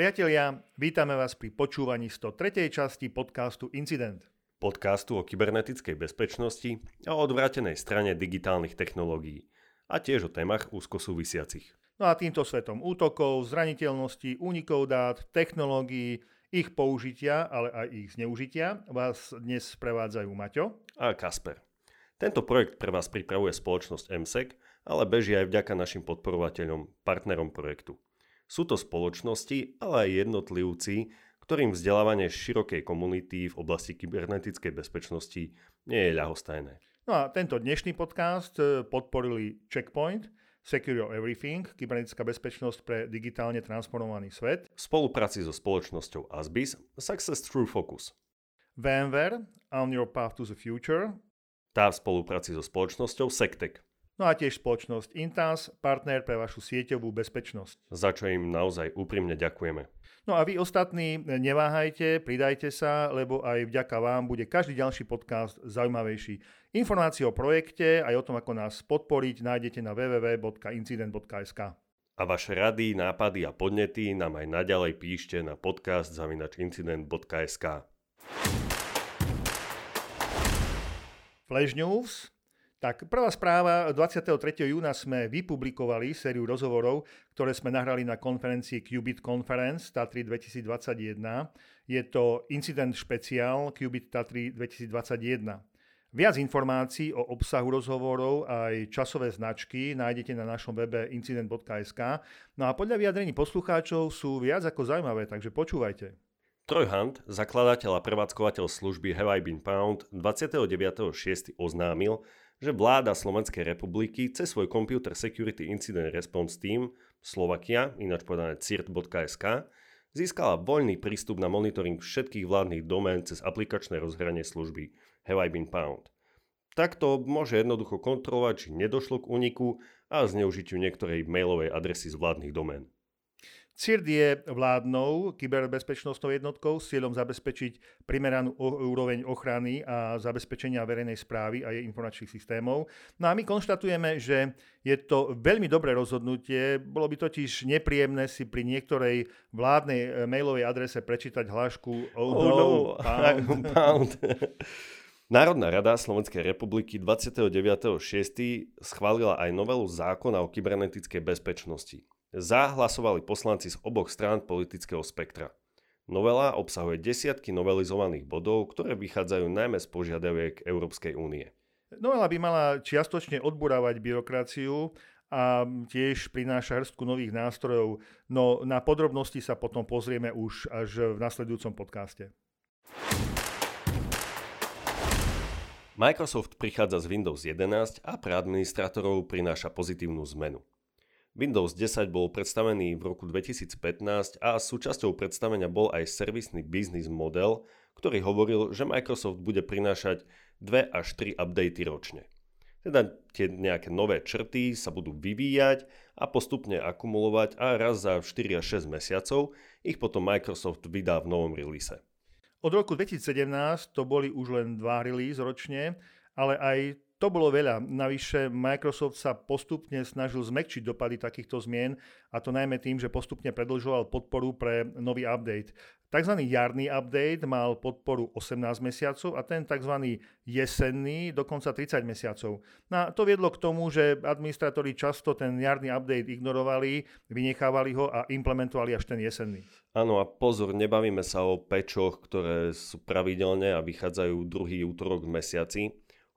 Priatelia, vítame vás pri počúvaní 103. časti podcastu Incident. Podcastu o kybernetickej bezpečnosti a o odvrátenej strane digitálnych technológií a tiež o témach úzko súvisiacich. No a týmto svetom útokov, zraniteľnosti, únikov dát, technológií, ich použitia, ale aj ich zneužitia vás dnes sprevádzajú Maťo a Kasper. Tento projekt pre vás pripravuje spoločnosť MSEC, ale beží aj vďaka našim podporovateľom, partnerom projektu. Sú to spoločnosti, ale aj jednotlivci, ktorým vzdelávanie širokej komunity v oblasti kybernetickej bezpečnosti nie je ľahostajné. No a tento dnešný podcast e, podporili Checkpoint, Secure Everything, kybernetická bezpečnosť pre digitálne transformovaný svet. V spolupráci so spoločnosťou Asbis Success True Focus. VMware On Your Path to the Future. Tá v spolupráci so spoločnosťou Sectec. No a tiež spoločnosť Intas, partner pre vašu sieťovú bezpečnosť. Za čo im naozaj úprimne ďakujeme. No a vy ostatní neváhajte, pridajte sa, lebo aj vďaka vám bude každý ďalší podcast zaujímavejší. Informácie o projekte aj o tom, ako nás podporiť, nájdete na www.incident.sk. A vaše rady, nápady a podnety nám aj naďalej píšte na podcast zavinačincident.sk. Flash News tak prvá správa, 23. júna sme vypublikovali sériu rozhovorov, ktoré sme nahrali na konferencii Qubit Conference Tatry 2021. Je to incident špeciál Qubit Tatry 2021. Viac informácií o obsahu rozhovorov aj časové značky nájdete na našom webe incident.sk. No a podľa vyjadrení poslucháčov sú viac ako zaujímavé, takže počúvajte. Troy Hunt, zakladateľ a prevádzkovateľ služby Have I Been Pound, 29.6. oznámil, že vláda Slovenskej republiky cez svoj Computer Security Incident Response Team Slovakia, ináč povedané CIRT.sk, získala voľný prístup na monitoring všetkých vládnych domén cez aplikačné rozhranie služby Have I Been Pound. Takto môže jednoducho kontrolovať, či nedošlo k úniku a zneužitiu niektorej mailovej adresy z vládnych domén. CIRT je vládnou kyberbezpečnostnou jednotkou s cieľom zabezpečiť primeranú úroveň ochrany a zabezpečenia verejnej správy a jej informačných systémov. No a my konštatujeme, že je to veľmi dobré rozhodnutie. Bolo by totiž nepríjemné si pri niektorej vládnej e, mailovej adrese prečítať hlášku Oh, oh no, pound. pound. Národná rada Slovenskej republiky 29.6. schválila aj novelu zákona o kybernetickej bezpečnosti. Zahlasovali poslanci z oboch strán politického spektra. Novela obsahuje desiatky novelizovaných bodov, ktoré vychádzajú najmä z požiadaviek Európskej únie. Novela by mala čiastočne odburávať byrokraciu a tiež prináša hrstku nových nástrojov, no na podrobnosti sa potom pozrieme už až v nasledujúcom podcaste. Microsoft prichádza z Windows 11 a pre administratorov prináša pozitívnu zmenu. Windows 10 bol predstavený v roku 2015 a súčasťou predstavenia bol aj servisný biznis model, ktorý hovoril, že Microsoft bude prinášať 2 až 3 updaty ročne. Teda tie nejaké nové črty sa budú vyvíjať a postupne akumulovať a raz za 4 až 6 mesiacov ich potom Microsoft vydá v novom release. Od roku 2017 to boli už len dva release ročne, ale aj to bolo veľa. Navyše Microsoft sa postupne snažil zmekčiť dopady takýchto zmien a to najmä tým, že postupne predlžoval podporu pre nový update. Takzvaný jarný update mal podporu 18 mesiacov a ten tzv. jesenný dokonca 30 mesiacov. No to viedlo k tomu, že administratóri často ten jarný update ignorovali, vynechávali ho a implementovali až ten jesenný. Áno a pozor, nebavíme sa o pečoch, ktoré sú pravidelne a vychádzajú druhý útorok v mesiaci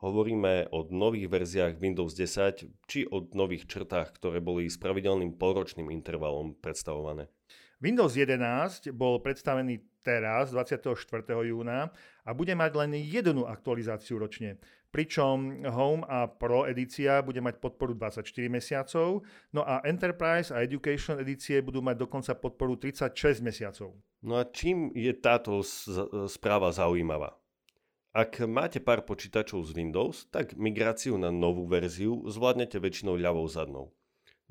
Hovoríme o nových verziách Windows 10 či o nových črtách, ktoré boli s pravidelným polročným intervalom predstavované. Windows 11 bol predstavený teraz, 24. júna, a bude mať len jednu aktualizáciu ročne. Pričom Home a Pro edícia bude mať podporu 24 mesiacov, no a Enterprise a Education edície budú mať dokonca podporu 36 mesiacov. No a čím je táto správa zaujímavá? Ak máte pár počítačov z Windows, tak migráciu na novú verziu zvládnete väčšinou ľavou zadnou.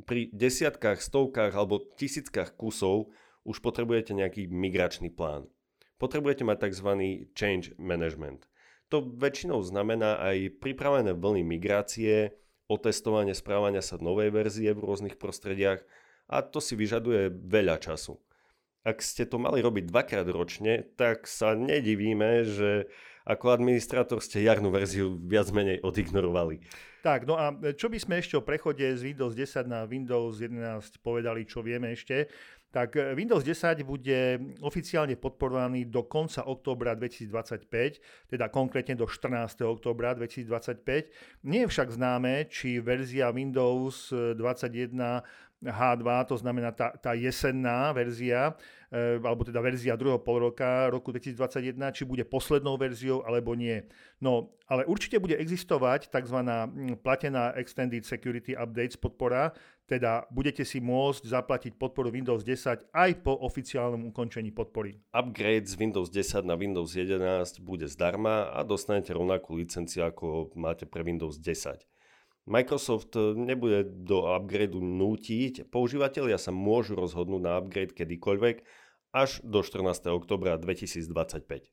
Pri desiatkách, stovkách alebo tisíckach kusov už potrebujete nejaký migračný plán. Potrebujete mať tzv. change management. To väčšinou znamená aj pripravené vlny migrácie, otestovanie správania sa novej verzie v rôznych prostrediach a to si vyžaduje veľa času. Ak ste to mali robiť dvakrát ročne, tak sa nedivíme, že ako administrátor ste jarnú verziu viac menej odignorovali. Tak, no a čo by sme ešte o prechode z Windows 10 na Windows 11 povedali, čo vieme ešte? tak Windows 10 bude oficiálne podporovaný do konca októbra 2025, teda konkrétne do 14. októbra 2025. Nie je však známe, či verzia Windows 21 H2, to znamená tá, tá jesenná verzia, e, alebo teda verzia druhého pol roka roku 2021, či bude poslednou verziou alebo nie. No, ale určite bude existovať tzv. platená Extended Security Updates podpora, teda budete si môcť zaplatiť podporu Windows 10 aj po oficiálnom ukončení podpory. Upgrade z Windows 10 na Windows 11 bude zdarma a dostanete rovnakú licenciu ako máte pre Windows 10. Microsoft eh, nebude do upgradeu nútiť, používateľia sa môžu rozhodnúť na upgrade kedykoľvek až do 14. oktobra 2025.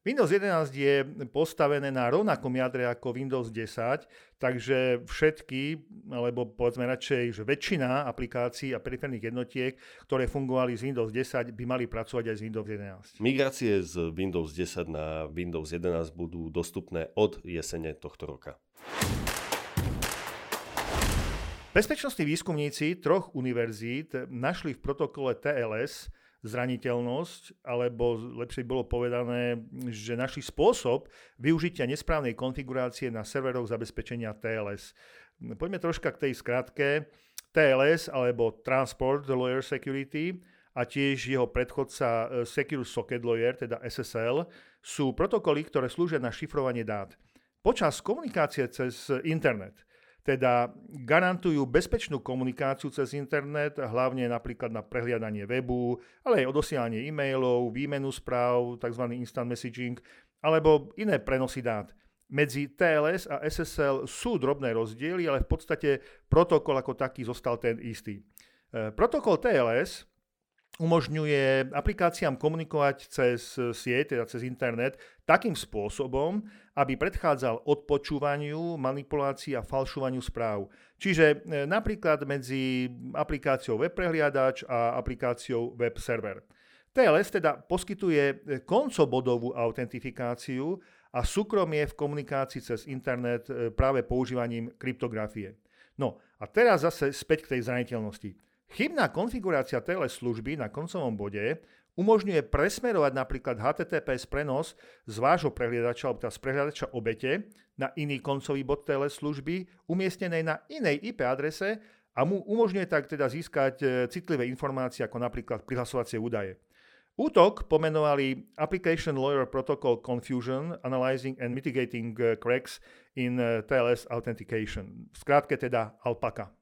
Windows 11 je postavené na rovnakom jadre ako Windows 10, takže všetky, alebo povedzme radšej, že väčšina aplikácií a periférnych jednotiek, ktoré fungovali z Windows 10, by mali pracovať aj z Windows 11. Migrácie z Windows 10 na Windows 11 budú dostupné od jesene tohto roka. Bezpečnostní výskumníci troch univerzít našli v protokole TLS zraniteľnosť, alebo lepšie bolo povedané, že našli spôsob využitia nesprávnej konfigurácie na serveroch zabezpečenia TLS. Poďme troška k tej skratke. TLS alebo Transport Lawyer Security a tiež jeho predchodca eh, Secure Socket Lawyer, teda SSL, sú protokoly, ktoré slúžia na šifrovanie dát. Počas komunikácie cez internet teda garantujú bezpečnú komunikáciu cez internet, hlavne napríklad na prehliadanie webu, ale aj odosielanie e-mailov, výmenu správ, tzv. instant messaging, alebo iné prenosy dát. Medzi TLS a SSL sú drobné rozdiely, ale v podstate protokol ako taký zostal ten istý. E, protokol TLS umožňuje aplikáciám komunikovať cez sieť, teda cez internet, takým spôsobom, aby predchádzal odpočúvaniu, manipulácii a falšovaniu správ. Čiže e, napríklad medzi aplikáciou web prehliadač a aplikáciou web server. TLS teda poskytuje e, koncobodovú autentifikáciu a súkromie v komunikácii cez internet e, práve používaním kryptografie. No a teraz zase späť k tej zraniteľnosti. Chybná konfigurácia TLS služby na koncovom bode umožňuje presmerovať napríklad HTTPS prenos z vášho prehliadača alebo teda z prehliadača obete na iný koncový bod TLS služby umiestnenej na inej IP adrese a mu umožňuje tak teda získať e, citlivé informácie ako napríklad prihlasovacie údaje. Útok pomenovali Application Lawyer Protocol Confusion Analyzing and Mitigating e, Cracks in e, TLS Authentication. V skrátke teda Alpaka.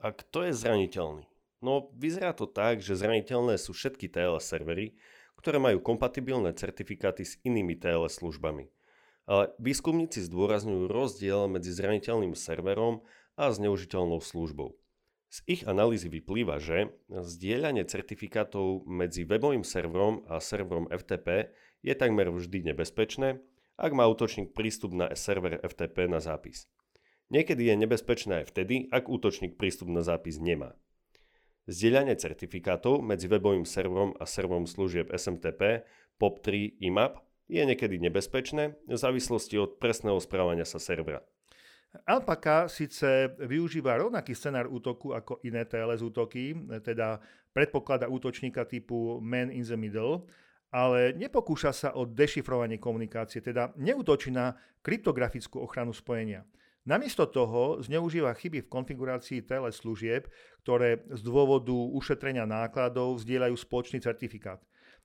A kto je zraniteľný? No vyzerá to tak, že zraniteľné sú všetky TLS servery, ktoré majú kompatibilné certifikáty s inými TLS službami. Ale výskumníci zdôrazňujú rozdiel medzi zraniteľným serverom a zneužiteľnou službou. Z ich analýzy vyplýva, že zdieľanie certifikátov medzi webovým serverom a serverom FTP je takmer vždy nebezpečné, ak má útočník prístup na server FTP na zápis. Niekedy je nebezpečné aj vtedy, ak útočník prístup na zápis nemá. Zdieľanie certifikátov medzi webovým serverom a serverom služieb SMTP, POP3, IMAP je niekedy nebezpečné v závislosti od presného správania sa servera. Alpaka síce využíva rovnaký scenár útoku ako iné TLS útoky, teda predpoklada útočníka typu man in the middle, ale nepokúša sa o dešifrovanie komunikácie, teda neútočí na kryptografickú ochranu spojenia. Namiesto toho zneužíva chyby v konfigurácii TLS služieb, ktoré z dôvodu ušetrenia nákladov zdieľajú spoločný certifikát.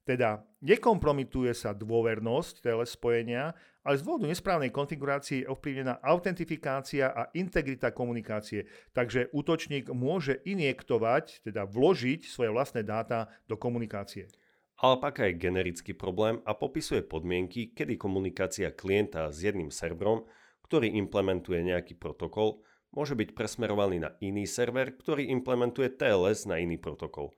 Teda nekompromituje sa dôvernosť TLS spojenia, ale z dôvodu nesprávnej konfigurácie je ovplyvnená autentifikácia a integrita komunikácie. Takže útočník môže injektovať, teda vložiť svoje vlastné dáta do komunikácie. Alpaka je generický problém a popisuje podmienky, kedy komunikácia klienta s jedným serverom ktorý implementuje nejaký protokol, môže byť presmerovaný na iný server, ktorý implementuje TLS na iný protokol,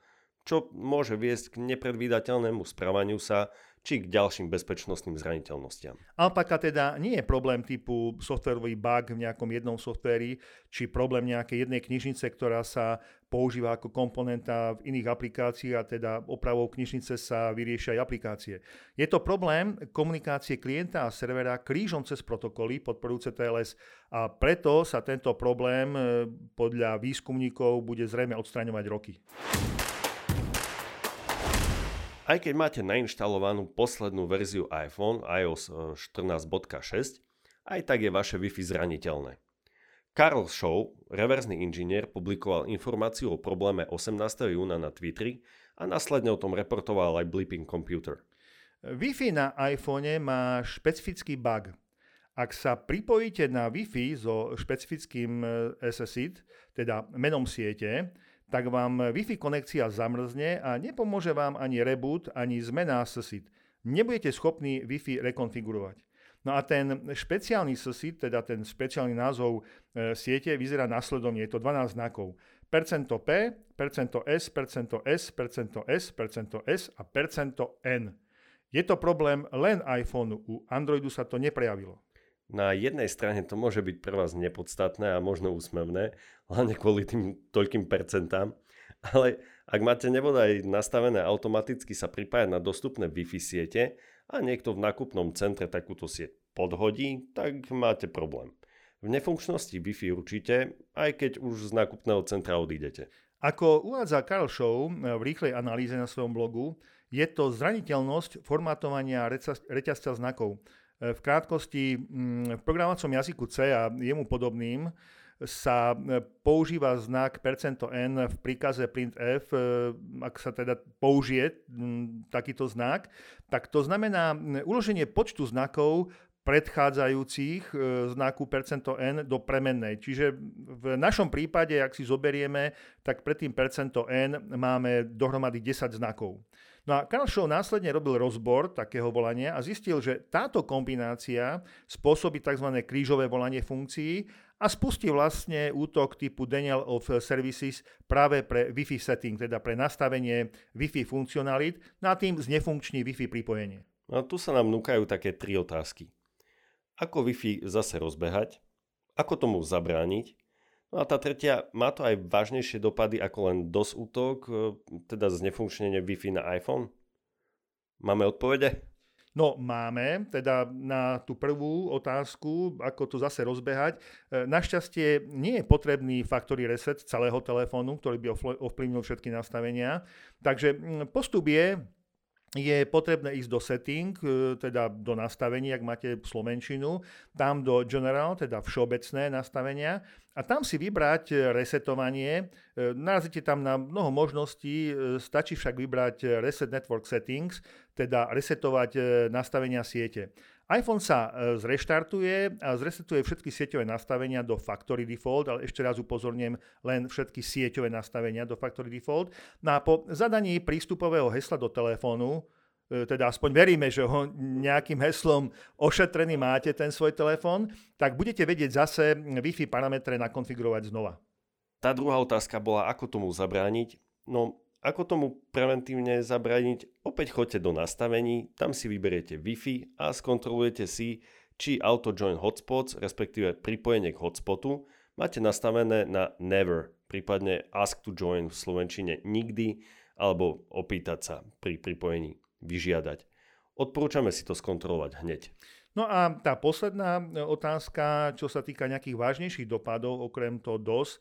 čo môže viesť k nepredvídateľnému správaniu sa či k ďalším bezpečnostným zraniteľnostiam. Alpaka teda nie je problém typu softwarový bug v nejakom jednom softvéri, či problém nejakej jednej knižnice, ktorá sa používa ako komponenta v iných aplikáciách a teda opravou knižnice sa vyriešia aj aplikácie. Je to problém komunikácie klienta a servera krížom cez protokoly podporujúce TLS a preto sa tento problém eh, podľa výskumníkov bude zrejme odstraňovať roky. Aj keď máte nainštalovanú poslednú verziu iPhone iOS 14.6, e, aj tak je vaše Wi-Fi zraniteľné. Karl Shaw, reverzný inžinier, publikoval informáciu o probléme 18. júna na Twitteri a následne o tom reportoval aj Blipping Computer. Wi-Fi na iPhone má špecifický bug. Ak sa pripojíte na Wi-Fi so špecifickým e, SSID, teda menom siete, tak vám Wi-Fi konekcia zamrzne a nepomôže vám ani reboot, ani zmena SSID. Nebudete schopní Wi-Fi rekonfigurovať. No a ten špeciálny SSID, teda ten špeciálny názov e, siete, vyzerá následovne. Je to 12 znakov. Percento P, percento S, percento S, percento S, percento S a percento N. Je to problém len iPhoneu, u Androidu sa to neprejavilo. Na jednej strane to môže byť pre vás nepodstatné a možno úsmevné, hlavne kvôli tým toľkým percentám, ale ak máte nebodaj nastavené automaticky sa pripájať na dostupné Wi-Fi siete a niekto v nákupnom centre takúto sieť podhodí, tak máte problém. V nefunkčnosti Wi-Fi určite, aj keď už z nákupného centra odídete. Ako uvádza Karl Show v rýchlej analýze na svojom blogu, je to zraniteľnosť formátovania reťazca znakov. E, v krátkosti, mm, v programovacom jazyku C a jemu podobným sa e, používa znak %n v príkaze printf, e, ak sa teda použije mm, takýto znak, tak to znamená uloženie počtu znakov predchádzajúcich znaku %n do premennej. Čiže v našom prípade, ak si zoberieme, tak pred tým %n máme dohromady 10 znakov. No a Karl Shaw následne robil rozbor takého volania a zistil, že táto kombinácia spôsobí tzv. krížové volanie funkcií a spustí vlastne útok typu Daniel of Services práve pre Wi-Fi setting, teda pre nastavenie Wi-Fi funkcionalit, no a tým znefunkční Wi-Fi pripojenie. No a tu sa nám núkajú také tri otázky. Ako Wi-Fi zase rozbehať? Ako tomu zabrániť? No a tá tretia, má to aj vážnejšie dopady ako len DOS útok, e, teda znefunkčnenie Wi-Fi na iPhone? Máme odpovede? No máme, teda na tú prvú otázku, ako to zase rozbehať. E, našťastie nie je potrebný factory reset celého telefónu, ktorý by ovplyvnil všetky nastavenia. Takže postup je, je potrebné ísť do setting, e, teda do nastavení, ak máte Slovenčinu, tam do general, teda všeobecné nastavenia a tam si vybrať resetovanie. E, narazíte tam na mnoho možností, e, stačí však vybrať Reset Network Settings, teda resetovať nastavenia siete iPhone sa e, zreštartuje a zresetuje všetky sieťové nastavenia do Factory Default, ale ešte raz upozorním len všetky sieťové nastavenia do Factory Default. No a po zadaní prístupového hesla do telefónu, e, teda aspoň veríme, že ho nejakým heslom ošetrený máte ten svoj telefón, tak budete vedieť zase Wi-Fi parametre nakonfigurovať znova. Tá druhá otázka bola, ako tomu zabrániť. No, ako tomu preventívne zabraniť? Opäť choďte do nastavení, tam si vyberiete Wi-Fi a skontrolujete si, či Auto Join Hotspots, respektíve pripojenie k hotspotu, máte nastavené na Never, prípadne Ask to Join v Slovenčine nikdy, alebo opýtať sa pri pripojení, vyžiadať. Odporúčame si to skontrolovať hneď. No a tá posledná otázka, čo sa týka nejakých vážnejších dopadov, okrem toho DOS,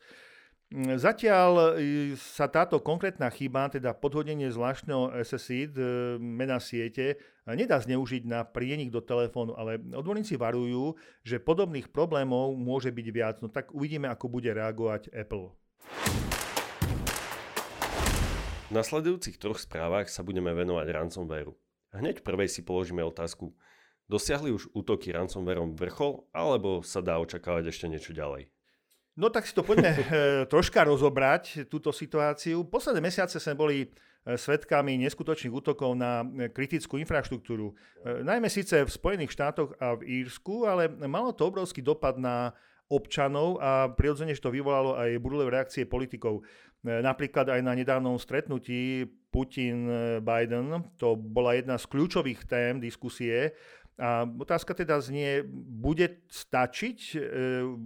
zatiaľ e, sa táto konkrétna chyba, teda podhodenie zvláštneho SSID, e, mena siete, nedá zneužiť na prienik do telefónu, ale odborníci varujú, že podobných problémov môže byť viac. No tak uvidíme, ako bude reagovať Apple. V nasledujúcich troch správach sa budeme venovať ransomwareu. Hneď prvej si položíme otázku. Dosiahli už útoky ransomwareom vrchol, alebo sa dá očakávať ešte niečo ďalej? No tak si to poďme eh, troška rozobrať, túto situáciu. Posledné mesiace sme boli eh, svetkami neskutočných útokov na eh, kritickú infraštruktúru. Najmä síce v Spojených štátoch a v Írsku, ale malo to obrovský dopad na občanov a prirodzene, že to vyvolalo aj burlivé reakcie politikov. Napríklad aj na nedávnom stretnutí Putin-Biden. To bola jedna z kľúčových tém diskusie a otázka teda znie, bude stačiť, e,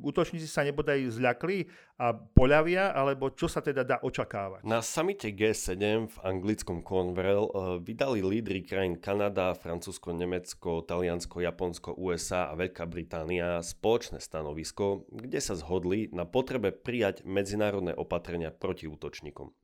útočníci sa nebodaj zľakli a poľavia, alebo čo sa teda dá očakávať? Na samite G7 v anglickom Cornwall e, vydali lídry krajín Kanada, Francúzsko, Nemecko, Taliansko, Japonsko, USA a Veľká Británia spoločné stanovisko, kde sa zhodli na potrebe prijať medzinárodné opatrenia proti útočníkom.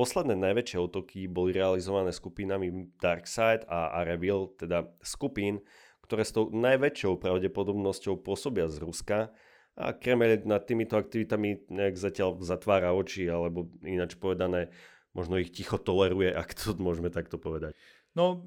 Posledné najväčšie útoky boli realizované skupinami Darkside a Arevil, teda skupín, ktoré s tou najväčšou pravdepodobnosťou pôsobia z Ruska a Kreml nad týmito aktivitami nejak zatiaľ zatvára oči, alebo ináč povedané, možno ich ticho toleruje, ak to môžeme takto povedať. No,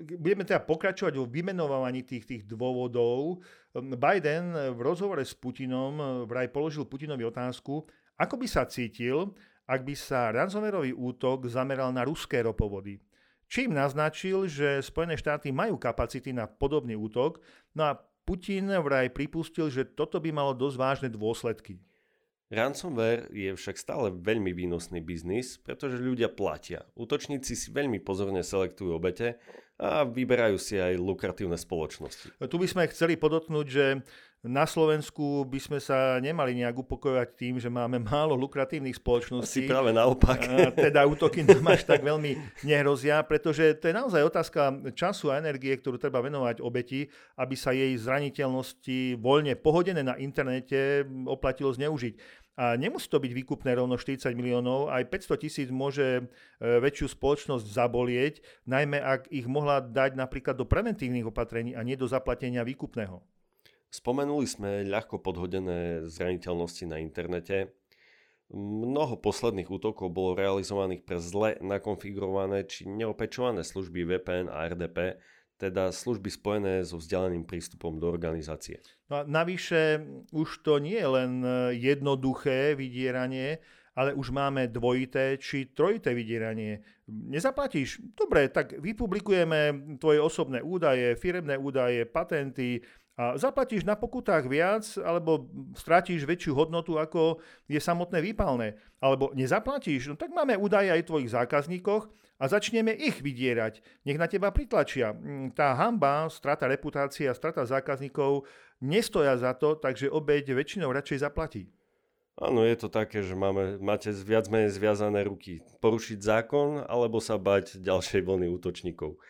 budeme teda pokračovať vo vymenovaní tých, tých dôvodov. Biden v rozhovore s Putinom vraj položil Putinovi otázku, ako by sa cítil, ak by sa ransomwareový útok zameral na ruské ropovody. Čím naznačil, že Spojené štáty majú kapacity na podobný útok, no a Putin vraj pripustil, že toto by malo dosť vážne dôsledky. Ransomware je však stále veľmi výnosný biznis, pretože ľudia platia. Útočníci si veľmi pozorne selektujú obete a vyberajú si aj lukratívne spoločnosti. Tu by sme chceli podotknúť, že na Slovensku by sme sa nemali nejak upokojovať tým, že máme málo lukratívnych spoločností. Asi práve naopak. Teda útoky nám až tak veľmi nehrozia, pretože to je naozaj otázka času a energie, ktorú treba venovať obeti, aby sa jej zraniteľnosti voľne pohodené na internete oplatilo zneužiť. A nemusí to byť výkupné rovno 40 miliónov, aj 500 tisíc môže e, väčšiu spoločnosť zabolieť, najmä ak ich mohla dať napríklad do preventívnych opatrení a nie do zaplatenia výkupného. Spomenuli sme ľahko podhodené zraniteľnosti na internete. Mnoho posledných útokov bolo realizovaných pre zle nakonfigurované či neopečované služby VPN a RDP, teda služby spojené so vzdialeným prístupom do organizácie. No a navyše už to nie je len jednoduché vydieranie, ale už máme dvojité či trojité vydieranie. Nezaplatíš? Dobre, tak vypublikujeme tvoje osobné údaje, firemné údaje, patenty, a zaplatíš na pokutách viac, alebo strátiš väčšiu hodnotu, ako je samotné výpalné. Alebo nezaplatíš, no tak máme údaje aj tvojich zákazníkoch a začneme ich vydierať. Nech na teba pritlačia. Mm, tá hamba, strata reputácie a strata zákazníkov nestoja za to, takže obeď väčšinou radšej zaplatí. Áno, je to také, že máme, máte viac menej zviazané ruky. Porušiť zákon alebo sa bať ďalšej vlny útočníkov.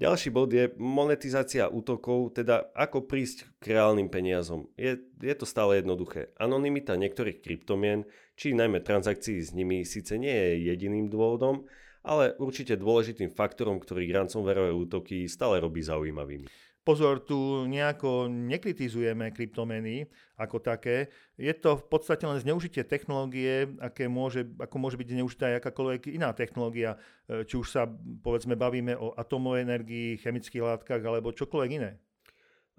Ďalší bod je monetizácia útokov, teda ako prísť k reálnym peniazom. Je, je to stále jednoduché. Anonymita niektorých kryptomien, či najmä transakcií s nimi, síce nie je jediným dôvodom, ale určite dôležitým faktorom, ktorý ransomwareové útoky stále robí zaujímavými. Pozor, tu nejako nekritizujeme kryptomeny ako také. Je to v podstate len zneužitie technológie, aké môže, ako môže byť zneužitá aj akákoľvek iná technológia. E, či už sa, povedzme, bavíme o atomovej energii, chemických látkach alebo čokoľvek iné.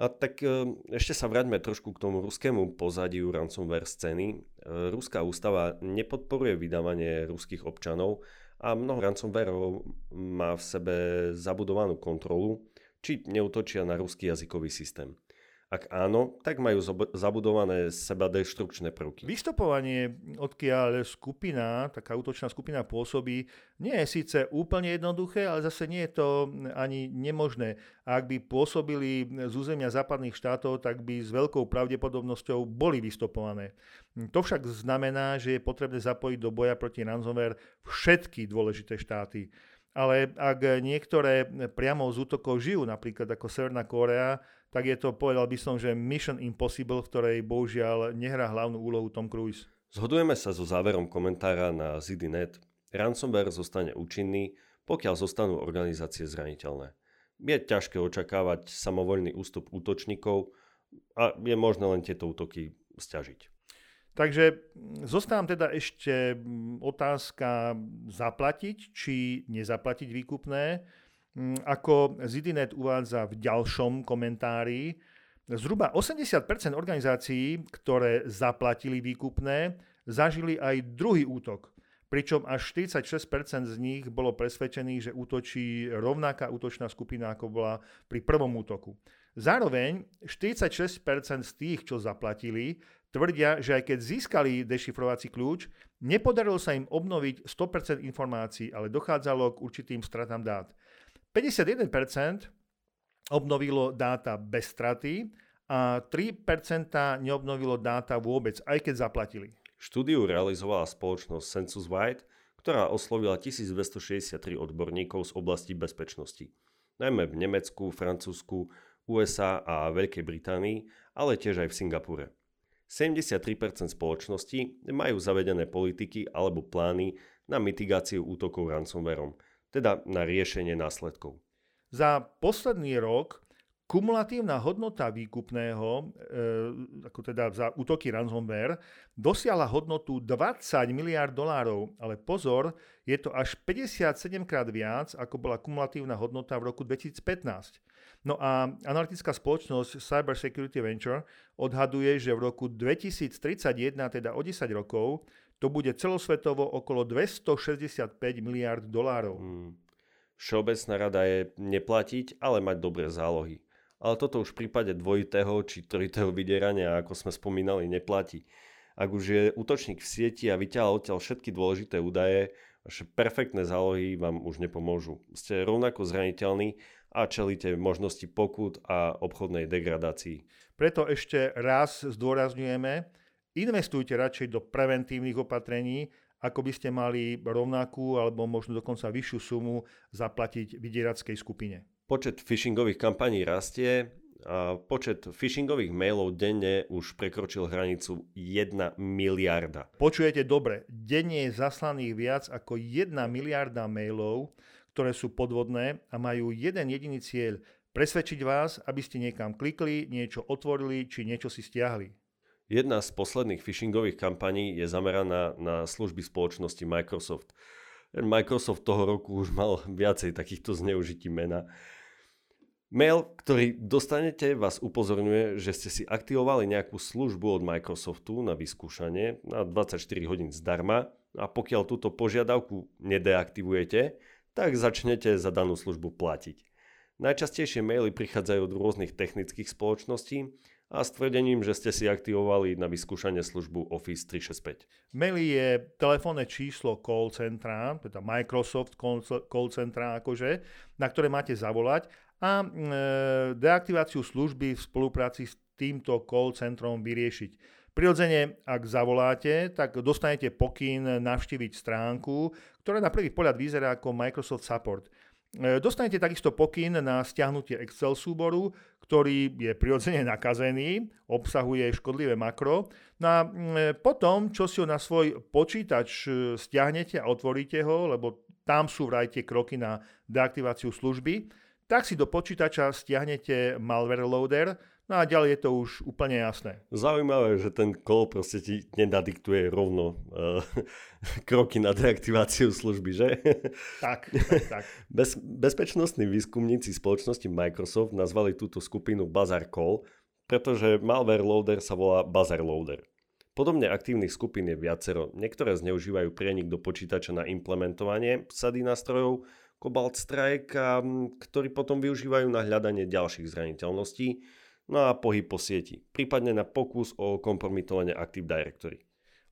A tak e, ešte sa vráťme trošku k tomu ruskému pozadiu ransomware scény. E, ruská ústava nepodporuje vydávanie ruských občanov a mnoho ransomwareov má v sebe zabudovanú kontrolu, či neutočia na ruský jazykový systém. Ak áno, tak majú zabudované seba deštrukčné prvky. Vystopovanie, odkiaľ skupina, taká útočná skupina pôsobí, nie je síce úplne jednoduché, ale zase nie je to ani nemožné. Ak by pôsobili z územia západných štátov, tak by s veľkou pravdepodobnosťou boli vystopované. To však znamená, že je potrebné zapojiť do boja proti ransomware všetky dôležité štáty ale ak niektoré priamo z útokov žijú, napríklad ako Severná Korea, tak je to, povedal by som, že Mission Impossible, v ktorej bohužiaľ nehrá hlavnú úlohu Tom Cruise. Zhodujeme sa so záverom komentára na ZDNet. Ransomware zostane účinný, pokiaľ zostanú organizácie zraniteľné. Je ťažké očakávať samovoľný ústup útočníkov a je možné len tieto útoky stiažiť. Takže zostávam teda ešte otázka zaplatiť či nezaplatiť výkupné. Ako Zidinet uvádza v ďalšom komentári, zhruba 80% organizácií, ktoré zaplatili výkupné, zažili aj druhý útok. Pričom až 46% z nich bolo presvedčených, že útočí rovnaká útočná skupina, ako bola pri prvom útoku. Zároveň 46% z tých, čo zaplatili, tvrdia, že aj keď získali dešifrovací kľúč, nepodarilo sa im obnoviť 100% informácií, ale dochádzalo k určitým stratám dát. 51% obnovilo dáta bez straty a 3% neobnovilo dáta vôbec, aj keď zaplatili. Štúdiu realizovala spoločnosť Census White, ktorá oslovila 1263 odborníkov z oblasti bezpečnosti. Najmä v Nemecku, Francúzsku, USA a Veľkej Británii, ale tiež aj v Singapúre. 73% spoločností majú zavedené politiky alebo plány na mitigáciu útokov ransomwareom, teda na riešenie následkov. Za posledný rok kumulatívna hodnota výkupného, e, ako teda za útoky ransomware, dosiahla hodnotu 20 miliard dolárov, ale pozor, je to až 57 krát viac, ako bola kumulatívna hodnota v roku 2015. No a analytická spoločnosť Cyber Security Venture odhaduje, že v roku 2031, teda o 10 rokov, to bude celosvetovo okolo 265 miliard dolárov. Hmm. Všeobecná rada je neplatiť, ale mať dobré zálohy. Ale toto už v prípade dvojitého či trojitého vydierania, ako sme spomínali, neplatí. Ak už je útočník v sieti a vyťahal odtiaľ všetky dôležité údaje, vaše perfektné zálohy vám už nepomôžu. Ste rovnako zraniteľní a čelíte možnosti pokut a obchodnej degradácii. Preto ešte raz zdôrazňujeme, investujte radšej do preventívnych opatrení, ako by ste mali rovnakú alebo možno dokonca vyššiu sumu zaplatiť vydierackej skupine. Počet phishingových kampaní rastie a počet phishingových mailov denne už prekročil hranicu 1 miliarda. Počujete dobre, denne je zaslaných viac ako 1 miliarda mailov, ktoré sú podvodné a majú jeden jediný cieľ presvedčiť vás, aby ste niekam klikli, niečo otvorili či niečo si stiahli. Jedna z posledných phishingových kampaní je zameraná na služby spoločnosti Microsoft. Microsoft toho roku už mal viacej takýchto zneužití mena. Mail, ktorý dostanete, vás upozorňuje, že ste si aktivovali nejakú službu od Microsoftu na vyskúšanie na 24 hodín zdarma a pokiaľ túto požiadavku nedeaktivujete, tak začnete za danú službu platiť. Najčastejšie maily prichádzajú od rôznych technických spoločností a s tvrdením, že ste si aktivovali na vyskúšanie službu Office 365. Maily je telefónne číslo call centra, teda Microsoft call centra akože, na ktoré máte zavolať a e, deaktiváciu služby v spolupráci s týmto call centrom vyriešiť. Prirodzene, ak zavoláte, tak dostanete pokyn navštíviť stránku, ktorá na prvý pohľad vyzerá ako Microsoft Support. E, dostanete takisto pokyn na stiahnutie Excel súboru, ktorý je prirodzene nakazený, obsahuje škodlivé makro. No a e, potom, čo si ho na svoj počítač e, stiahnete a otvoríte ho, lebo tam sú vraj tie kroky na deaktiváciu služby, tak si do počítača stiahnete malware loader, No a ďalej je to už úplne jasné. Zaujímavé, že ten kol proste ti nenadiktuje rovno uh, kroky na deaktiváciu služby, že? Tak, tak, tak. Bez, bezpečnostní výskumníci spoločnosti Microsoft nazvali túto skupinu Bazar Call, pretože malware loader sa volá Bazar Loader. Podobne aktívnych skupín je viacero. Niektoré zneužívajú prienik do počítača na implementovanie sady nástrojov, Cobalt Strike, a, ktorí potom využívajú na hľadanie ďalších zraniteľností, no a pohyb po sieti, prípadne na pokus o kompromitovanie Active Directory.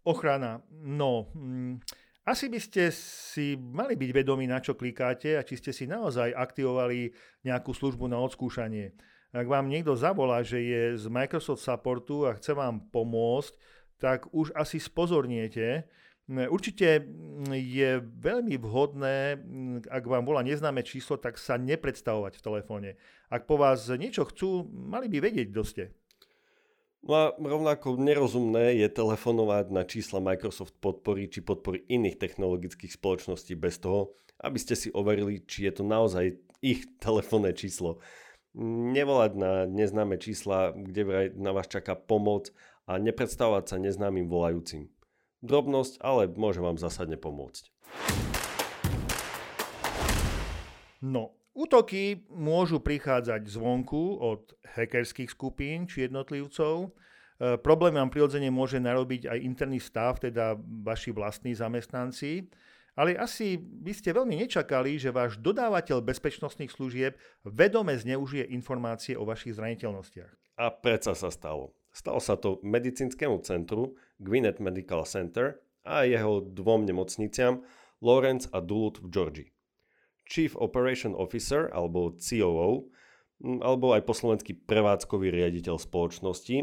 Ochrana. No, mm, asi by ste si mali byť vedomí, na čo klikáte a či ste si naozaj aktivovali nejakú službu na odskúšanie. Ak vám niekto zavolá, že je z Microsoft Supportu a chce vám pomôcť, tak už asi spozorniete, Určite mm, je veľmi vhodné, mm, ak vám volá neznáme číslo, tak sa nepredstavovať v telefóne. Ak po vás niečo chcú, mali by vedieť, kto ste. No a rovnako nerozumné je telefonovať na čísla Microsoft podpory či podpory iných technologických spoločností bez toho, aby ste si overili, či je to naozaj ich telefónne číslo. Nevolať na neznáme čísla, kde na vás čaká pomoc a nepredstavovať sa neznámym volajúcim. Drobnosť, ale môže vám zásadne pomôcť. No, útoky môžu prichádzať zvonku od hackerských skupín či jednotlivcov. E, problém vám prirodzene môže narobiť aj interný stav, teda vaši vlastní zamestnanci. ale asi by ste veľmi nečakali, že váš dodávateľ bezpečnostných služieb vedome zneužije informácie o vašich zraniteľnostiach. A predsa sa stalo. Stalo sa to medicínskemu centru Gwinnett Medical Center a jeho dvom nemocniciam Lawrence a Duluth v Georgii. Chief Operation Officer alebo COO alebo aj po prevádzkový riaditeľ spoločnosti,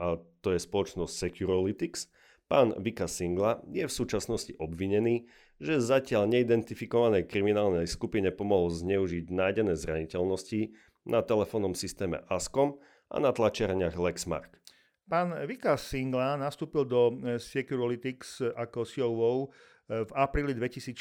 a to je spoločnosť Securalytics, pán Vika Singla je v súčasnosti obvinený, že zatiaľ neidentifikovanej kriminálnej skupine pomohol zneužiť nájdené zraniteľnosti na telefónnom systéme ASCOM a na tlačiarniach Lexmark. Pán Vika Singla nastúpil do Securalytics ako COO v apríli 2016.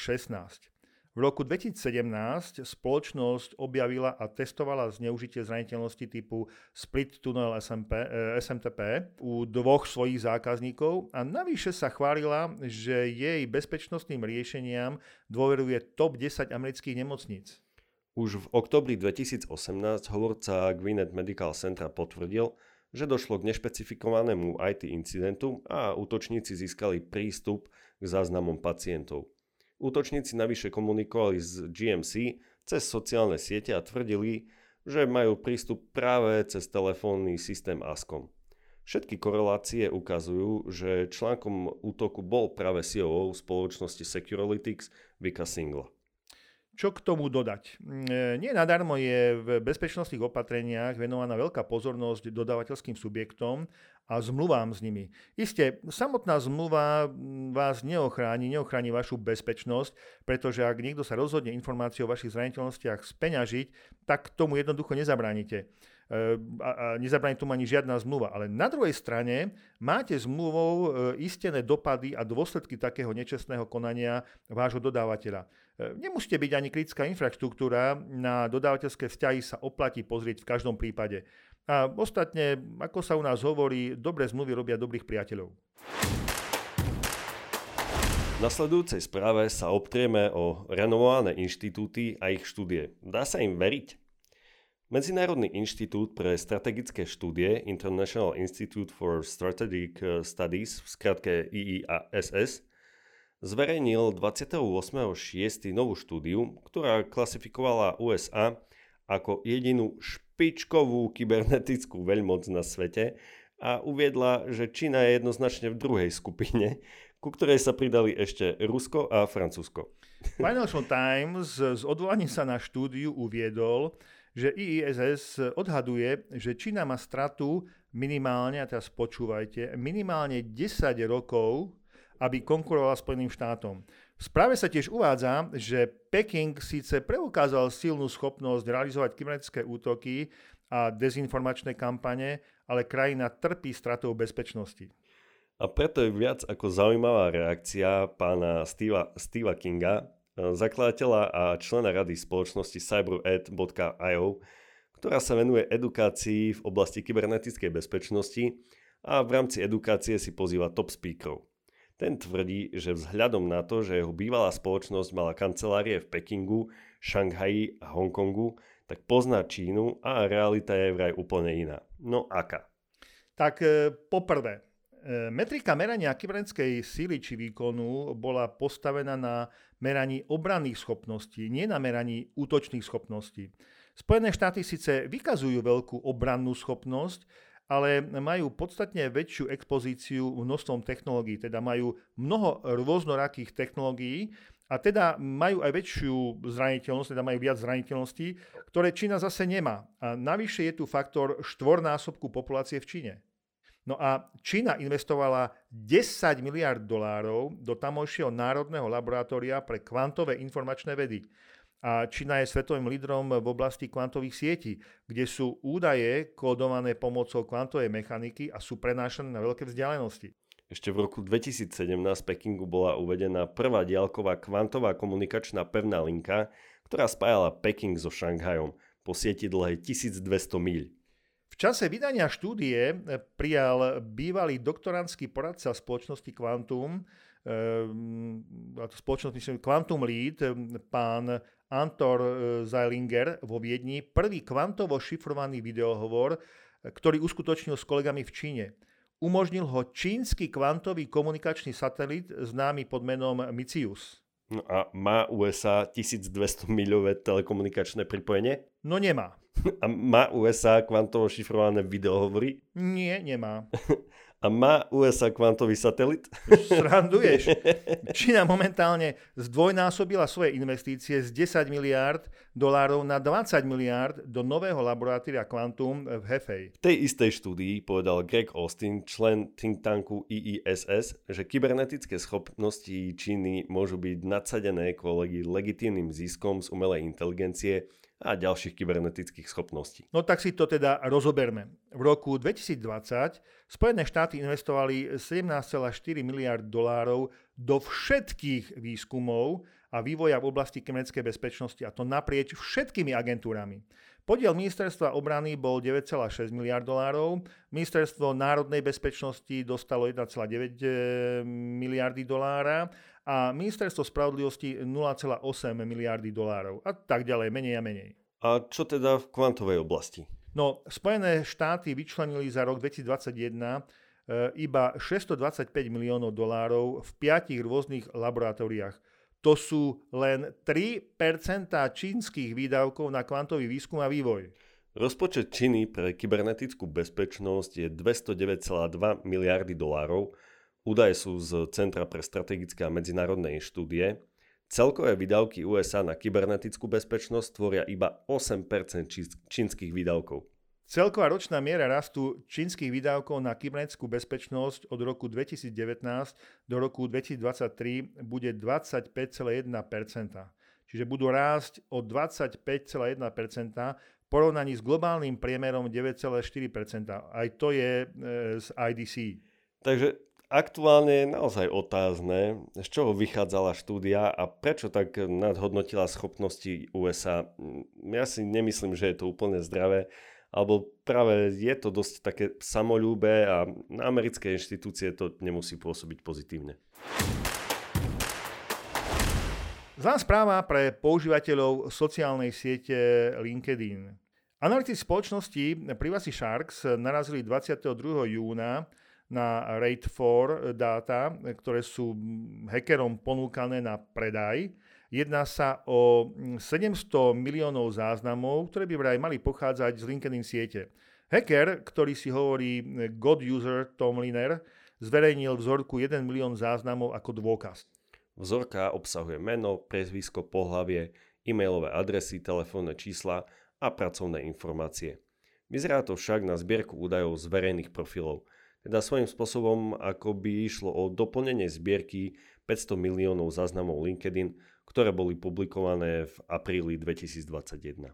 V roku 2017 spoločnosť objavila a testovala zneužitie zraniteľnosti typu Split Tunnel SMP, SMTP u dvoch svojich zákazníkov a navyše sa chválila, že jej bezpečnostným riešeniam dôveruje top 10 amerických nemocníc. Už v oktobri 2018 hovorca Gwinnett Medical Centra potvrdil, že došlo k nešpecifikovanému IT incidentu a útočníci získali prístup k záznamom pacientov. Útočníci navyše komunikovali s GMC cez sociálne siete a tvrdili, že majú prístup práve cez telefónny systém ASCOM. Všetky korelácie ukazujú, že článkom útoku bol práve CEO spoločnosti Securalytics Vika Singla. Čo k tomu dodať? Mm, nie nadarmo je v bezpečnostných opatreniach venovaná veľká pozornosť dodávateľským subjektom a zmluvám s nimi. Isté, samotná zmluva mm, vás neochráni, neochráni vašu bezpečnosť, pretože ak niekto sa rozhodne informácie o vašich zraniteľnostiach speňažiť, tak tomu jednoducho nezabránite. A, a nezabráni tomu ani žiadna zmluva. Ale na druhej strane máte zmluvou e, istené dopady a dôsledky takého nečestného konania vášho dodávateľa. E, nemusíte byť ani kritická infraštruktúra, na dodávateľské vzťahy sa oplatí pozrieť v každom prípade. A ostatne, ako sa u nás hovorí, dobré zmluvy robia dobrých priateľov. V nasledujúcej správe sa obtrieme o renovované inštitúty a ich štúdie. Dá sa im veriť? Medzinárodný inštitút pre strategické štúdie International Institute for Strategic Studies, v skratke IIASS, zverejnil 28.6. novú štúdiu, ktorá klasifikovala USA ako jedinú špičkovú kybernetickú veľmoc na svete a uviedla, že Čína je jednoznačne v druhej skupine, ku ktorej sa pridali ešte Rusko a Francúzsko. Financial Times s odvolaním sa na štúdiu uviedol, že IISS odhaduje, že Čína má stratu minimálne, a teraz počúvajte, minimálne 10 rokov aby konkurovala Spojeným štátom. V správe sa tiež uvádza, že Peking síce preukázal silnú schopnosť realizovať kybernetické útoky a dezinformačné kampane, ale krajina trpí stratou bezpečnosti. A preto je viac ako zaujímavá reakcia pána Steva, Steva Kinga, zakladateľa a člena rady spoločnosti cybered.io, ktorá sa venuje edukácii v oblasti kybernetickej bezpečnosti a v rámci edukácie si pozýva top speakerov. Ten tvrdí, že vzhľadom na to, že jeho bývalá spoločnosť mala kancelárie v Pekingu, Šanghaji a Hongkongu, tak pozná Čínu a realita je vraj úplne iná. No aká? Tak e, poprvé, metrika merania kybernetickej síly či výkonu bola postavená na meraní obranných schopností, nie na meraní útočných schopností. Spojené štáty síce vykazujú veľkú obrannú schopnosť, ale majú podstatne väčšiu expozíciu množstvom technológií, teda majú mnoho rôznorakých technológií a teda majú aj väčšiu zraniteľnosť, teda majú viac zraniteľností, ktoré Čína zase nemá. A navyše je tu faktor štvornásobku populácie v Číne. No a Čína investovala 10 miliard dolárov do tamojšieho národného laboratória pre kvantové informačné vedy a Čína je svetovým lídrom v oblasti kvantových sietí, kde sú údaje kódované pomocou kvantovej mechaniky a sú prenášané na veľké vzdialenosti. Ešte v roku 2017 v Pekingu bola uvedená prvá diaľková kvantová komunikačná pevná linka, ktorá spájala Peking so Šanghajom po sieti dlhej 1200 míľ. V čase vydania štúdie prijal bývalý doktorantský poradca spoločnosti Quantum, e, spoločnosti Quantum Lead, pán Antor Zeilinger vo Viedni prvý kvantovo šifrovaný videohovor, ktorý uskutočnil s kolegami v Číne. Umožnil ho čínsky kvantový komunikačný satelit známy pod menom Micius. No a má USA 1200 miľové telekomunikačné pripojenie? No nemá. A má USA kvantovo šifrované videohovory? Nie, nemá. A má USA kvantový satelit? Sranduješ. Čína momentálne zdvojnásobila svoje investície z 10 miliárd dolárov na 20 miliárd do nového laboratória Quantum v Hefei. V tej istej štúdii povedal Greg Austin, člen think tanku IISS, že kybernetické schopnosti Číny môžu byť nadsadené kvôli legitímnym ziskom z umelej inteligencie a ďalších kybernetických schopností. No tak si to teda rozoberme. V roku 2020 Spojené štáty investovali 17,4 miliard dolárov do všetkých výskumov a vývoja v oblasti kybernetickej bezpečnosti a to naprieč všetkými agentúrami. Podiel ministerstva obrany bol 9,6 miliard dolárov, ministerstvo národnej bezpečnosti dostalo 1,9 eh, miliardy dolára a ministerstvo spravodlivosti 0,8 miliardy dolárov a tak ďalej, menej a menej. A čo teda v kvantovej oblasti? No, Spojené štáty vyčlenili za rok 2021 e, iba 625 miliónov dolárov v piatich rôznych laboratóriách. To sú len 3% čínskych výdavkov na kvantový výskum a vývoj. Rozpočet Číny pre kybernetickú bezpečnosť je 209,2 miliardy dolárov, Údaje sú z Centra pre strategické a medzinárodné štúdie. Celkové výdavky USA na kybernetickú bezpečnosť tvoria iba 8% čínskych výdavkov. Celková ročná miera rastu čínskych výdavkov na kybernetickú bezpečnosť od roku 2019 do roku 2023 bude 25,1%. Čiže budú rásť o 25,1% v porovnaní s globálnym priemerom 9,4%. Aj to je e, z IDC. Takže Aktuálne je naozaj otázne, z čoho vychádzala štúdia a prečo tak nadhodnotila schopnosti USA. Ja si nemyslím, že je to úplne zdravé, alebo práve je to dosť také samolúbe a na americké inštitúcie to nemusí pôsobiť pozitívne. Zlá správa pre používateľov sociálnej siete LinkedIn. Analytici spoločnosti Privacy Sharks narazili 22. júna na RAID 4 dáta, ktoré sú hackerom ponúkané na predaj. Jedná sa o 700 miliónov záznamov, ktoré by vraj mali pochádzať z LinkedIn siete. Hacker, ktorý si hovorí God User Tom Liner, zverejnil vzorku 1 milión záznamov ako dôkaz. Vzorka obsahuje meno, prezvisko, pohlavie, e-mailové adresy, telefónne čísla a pracovné informácie. Vyzerá to však na zbierku údajov z verejných profilov – teda svojím spôsobom ako by išlo o doplnenie zbierky 500 miliónov záznamov LinkedIn, ktoré boli publikované v apríli 2021.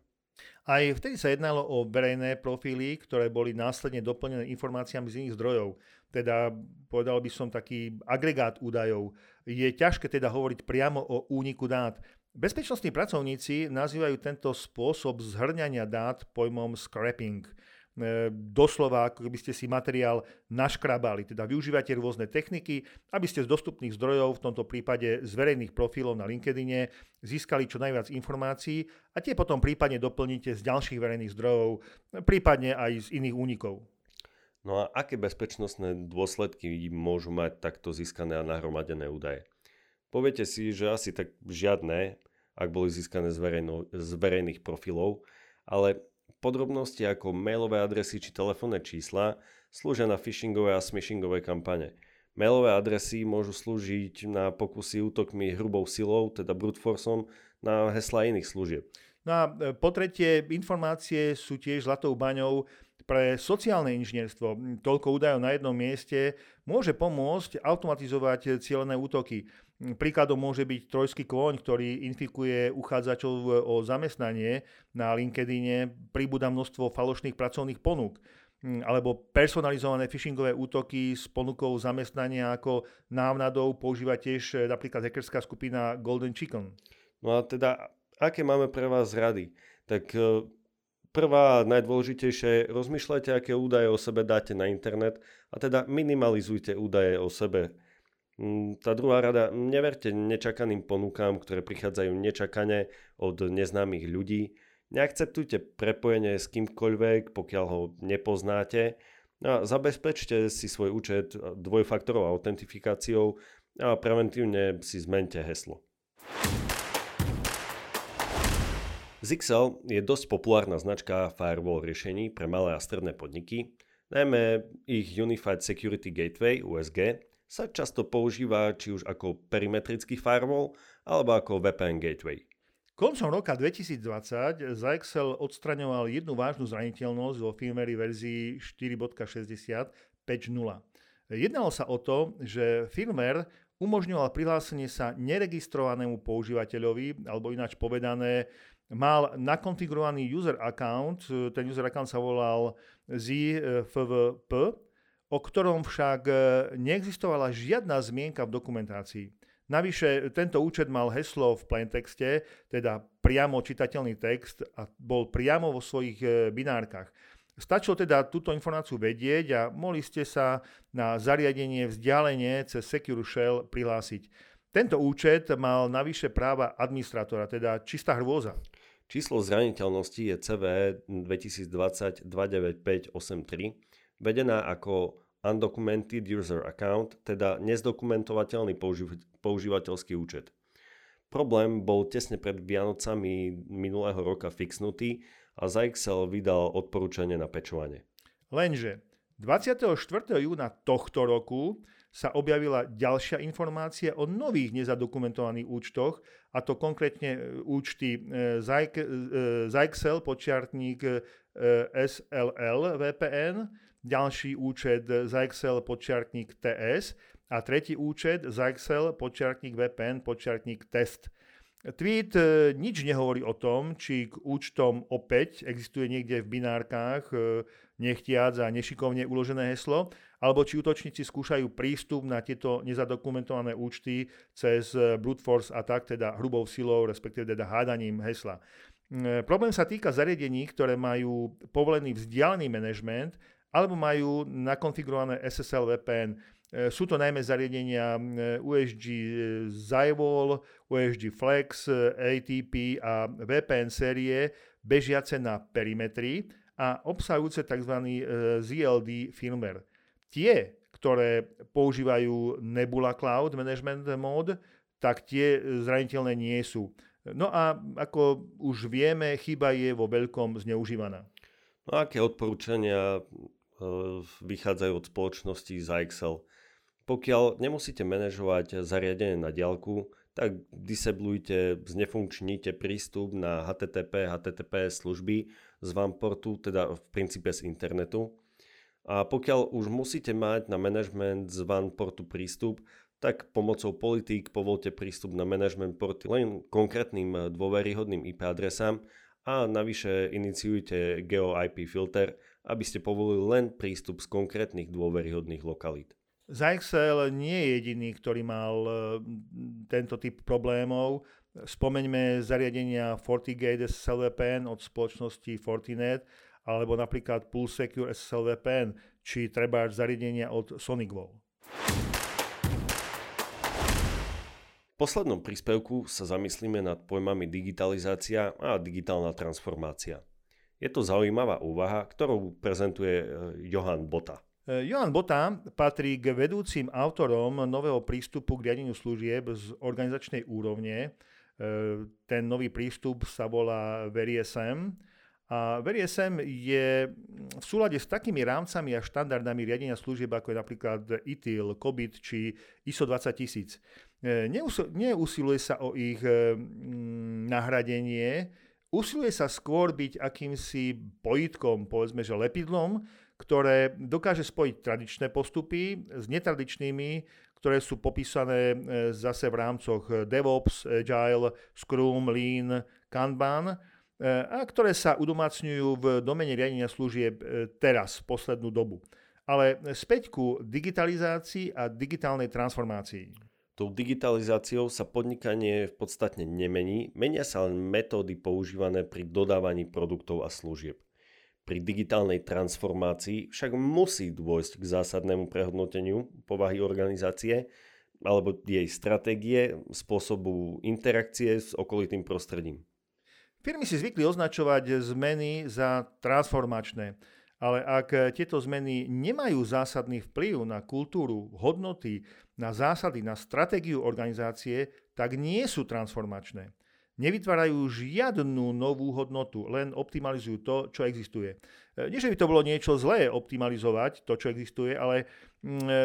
Aj vtedy sa jednalo o verejné profily, ktoré boli následne doplnené informáciami z iných zdrojov. Teda povedal by som taký agregát údajov. Je ťažké teda hovoriť priamo o úniku dát. Bezpečnostní pracovníci nazývajú tento spôsob zhrňania dát pojmom scrapping – doslova, ako keby ste si materiál naškrabali. Teda využívate rôzne techniky, aby ste z dostupných zdrojov, v tomto prípade z verejných profilov na LinkedIne, získali čo najviac informácií a tie potom prípadne doplníte z ďalších verejných zdrojov, prípadne aj z iných únikov. No a aké bezpečnostné dôsledky môžu mať takto získané a nahromadené údaje? Poviete si, že asi tak žiadne, ak boli získané z, verejno, z verejných profilov, ale Podrobnosti ako mailové adresy či telefónne čísla slúžia na phishingové a smishingové kampane. Mailové adresy môžu slúžiť na pokusy útokmi hrubou silou, teda brute forceom, na hesla iných služieb. No a e, po tretie, informácie sú tiež zlatou baňou pre sociálne inžinierstvo. Toľko údajov na jednom mieste môže pomôcť automatizovať cieľené útoky. Príkladom môže byť trojský kôň, ktorý infikuje uchádzačov o zamestnanie na LinkedIne, pribúda množstvo falošných pracovných ponúk alebo personalizované phishingové útoky s ponukou zamestnania ako návnadou používa tiež napríklad hackerská skupina Golden Chicken. No a teda, aké máme pre vás rady? Tak e, prvá najdôležitejšia je, rozmýšľajte, aké údaje o sebe dáte na internet a teda minimalizujte údaje o sebe tá druhá rada, neverte nečakaným ponukám, ktoré prichádzajú nečakane od neznámych ľudí. Neakceptujte prepojenie s kýmkoľvek, pokiaľ ho nepoznáte. A zabezpečte si svoj účet dvojfaktorovou autentifikáciou a preventívne si zmente heslo. Zixel je dosť populárna značka firewall riešení pre malé a stredné podniky, najmä ich Unified Security Gateway USG sa často používa či už ako perimetrický firewall alebo ako VPN gateway. Koncom roka 2020 Zyxel odstraňoval jednu vážnu zraniteľnosť vo firmware verzii 4.60 Jednalo sa o to, že firmware umožňoval prihlásenie sa neregistrovanému používateľovi, alebo ináč povedané, mal nakonfigurovaný user account, ten user account sa volal ZFVP, o ktorom však e, neexistovala žiadna zmienka v dokumentácii. Navyše, tento účet mal heslo v plaintexte, teda priamo čitateľný text a bol priamo vo svojich e, binárkach. Stačilo teda túto informáciu vedieť a mohli ste sa na zariadenie vzdialenie cez Secure Shell prihlásiť. Tento účet mal navyše práva administrátora, teda čistá hrôza. Číslo zraniteľnosti je CV 2020 29583, vedená ako Undocumented User Account, teda nezdokumentovateľný používateľský účet. Problém bol tesne pred Vianocami minulého roka fixnutý a Zyxel vydal odporúčanie na pečovanie. Lenže 24. júna tohto roku sa objavila ďalšia informácia o nových nezadokumentovaných účtoch, a to konkrétne e, účty e, Zyxel e, počiartník SLL VPN, ďalší účet Zyxel počiartník TS a tretí účet Zyxel počiartník VPN počiartník test. Tweet nič nehovorí o tom, či k účtom opäť existuje niekde v binárkach nechtiac a nešikovne uložené heslo, alebo či útočníci skúšajú prístup na tieto nezadokumentované účty cez brute force attack, teda hrubou silou, respektíve teda hádaním hesla. Eh, problém sa týka zariadení, ktoré majú povolený vzdialený manažment alebo majú nakonfigurované SSL VPN. Eh, sú to najmä zariadenia USG Zywall, USG Flex, ATP a VPN série bežiace na perimetrii a obsahujúce tzv. ZLD firmware. Tie, ktoré používajú Nebula Cloud Management Mode, tak tie zraniteľné nie sú. No a ako už vieme, chyba je vo veľkom zneužívaná. No aké odporúčania e, vychádzajú od spoločnosti Zyxel? Pokiaľ nemusíte manažovať zariadenie na diálku, tak disablujte, znefunkčnite prístup na HTTP, HTTP služby z portu, teda v princípe z internetu. A pokiaľ už musíte mať na management z portu prístup, tak pomocou politík povolte prístup na management porty len konkrétnym dôveryhodným IP adresám a navyše iniciujte GeoIP filter, aby ste povolili len prístup z konkrétnych dôveryhodných lokalít. Zyxel nie je jediný, ktorý mal eh, tento typ problémov. Spomeňme zariadenia FortiGate SSL od spoločnosti Fortinet alebo napríklad Pulse Secure SSL VPN, či treba zariadenia od SonicWall. V poslednom príspevku sa zamyslíme nad pojmami digitalizácia a digitálna transformácia. Je to zaujímavá úvaha, ktorú prezentuje e, Johan Bota. E, Johan Bota patrí k vedúcim autorom nového prístupu k riadeniu služieb z organizačnej úrovne. E, ten nový prístup sa volá VeriSM a VeriSM je v súlade s takými rámcami a štandardami riadenia služieb, ako je napríklad ITIL, COBIT či ISO 20000. E, neusiluje sa o ich nahradenie, usiluje sa skôr byť akýmsi pojitkom, povedzme, že lepidlom, ktoré dokáže spojiť tradičné postupy s netradičnými, ktoré sú popísané e, zase v rámcoch DevOps, Agile, Scrum, Lean, Kanban, E, a ktoré sa udomácňujú v domene riadenia služieb e, teraz, poslednú dobu. Ale späť ku digitalizácii a digitálnej transformácii. Tou digitalizáciou sa podnikanie v podstate nemení, menia sa len metódy používané pri dodávaní produktov a služieb. Pri digitálnej transformácii však musí dôjsť k zásadnému prehodnoteniu povahy organizácie alebo jej stratégie, spôsobu interakcie s okolitým prostredím. Firmy si zvykli označovať zmeny za transformačné, ale ak tieto zmeny nemajú zásadný vplyv na kultúru, hodnoty, na zásady, na stratégiu organizácie, tak nie sú transformačné. Nevytvárajú žiadnu novú hodnotu, len optimalizujú to, čo existuje. E, nie, že by to bolo niečo zlé optimalizovať to, čo existuje, ale mm, e,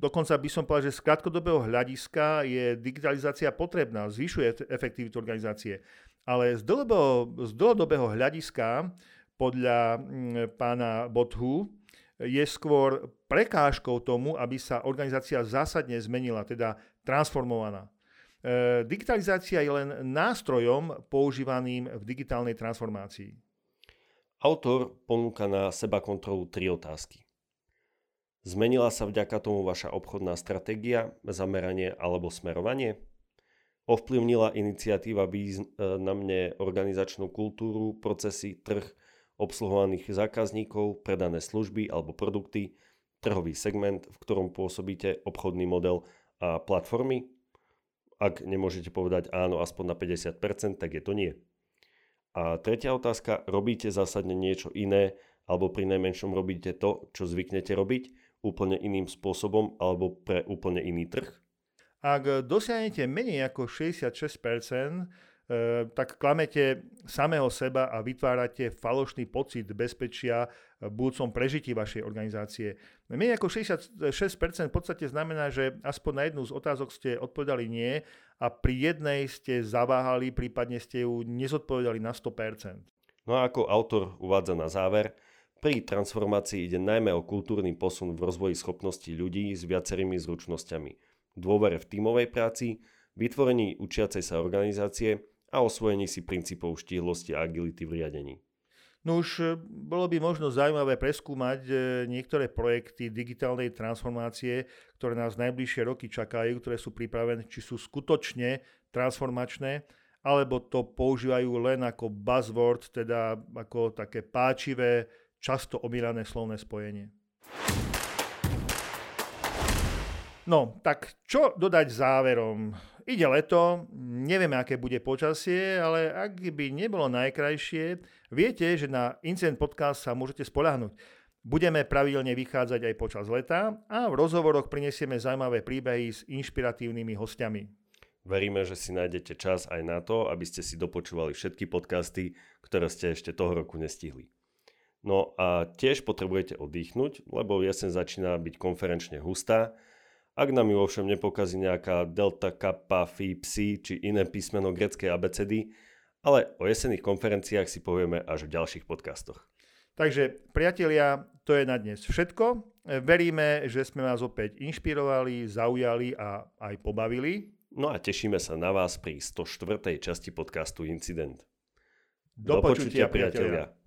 dokonca by som povedal, že z krátkodobého hľadiska je digitalizácia potrebná, zvyšuje efektivitu organizácie. Ale z dlhodobého, z dlhodobého hľadiska podľa mm, pána Bothu je skôr prekážkou tomu, aby sa organizácia zásadne zmenila, teda transformovaná. E, digitalizácia je len nástrojom používaným v digitálnej transformácii. Autor ponúka na seba kontrolu tri otázky. Zmenila sa vďaka tomu vaša obchodná stratégia, zameranie alebo smerovanie? Ovplyvnila iniciatíva významne organizačnú kultúru, procesy, trh, obsluhovaných zákazníkov, predané služby alebo produkty, trhový segment, v ktorom pôsobíte, obchodný model a platformy? Ak nemôžete povedať áno aspoň na 50%, tak je to nie. A tretia otázka, robíte zásadne niečo iné, alebo pri najmenšom robíte to, čo zvyknete robiť, úplne iným spôsobom alebo pre úplne iný trh? Ak dosiahnete menej ako 66%, E, tak klamete samého seba a vytvárate falošný pocit bezpečia v budúcom prežití vašej organizácie. Menej ako 66% v podstate znamená, že aspoň na jednu z otázok ste odpovedali nie a pri jednej ste zaváhali, prípadne ste ju nezodpovedali na 100%. No a ako autor uvádza na záver, pri transformácii ide najmä o kultúrny posun v rozvoji schopností ľudí s viacerými zručnosťami, dôvere v tímovej práci, vytvorení učiacej sa organizácie a osvojení si princípov štíhlosti a agility v riadení. No už e, bolo by možno zaujímavé preskúmať e, niektoré projekty digitálnej transformácie, ktoré nás najbližšie roky čakajú, ktoré sú pripravené, či sú skutočne transformačné, alebo to používajú len ako buzzword, teda ako také páčivé, často omírané slovné spojenie. No, tak čo dodať záverom? Ide leto, nevieme, aké bude počasie, ale ak by nebolo najkrajšie, viete, že na Incident Podcast sa môžete spolahnuť. Budeme pravidelne vychádzať aj počas leta a v rozhovoroch prinesieme zaujímavé príbehy s inšpiratívnymi hostiami. Veríme, že si nájdete čas aj na to, aby ste si dopočúvali všetky podcasty, ktoré ste ešte toho roku nestihli. No a tiež potrebujete oddychnúť, lebo jesen začína byť konferenčne hustá ak nám ju ovšem nepokazí nejaká delta, kappa, phi, psi či iné písmeno greckej abecedy, ale o jesenných konferenciách si povieme až v ďalších podcastoch. Takže priatelia, to je na dnes všetko. Veríme, že sme vás opäť inšpirovali, zaujali a aj pobavili. No a tešíme sa na vás pri 104. časti podcastu Incident. Do, Do počutia, priatelia. priatelia.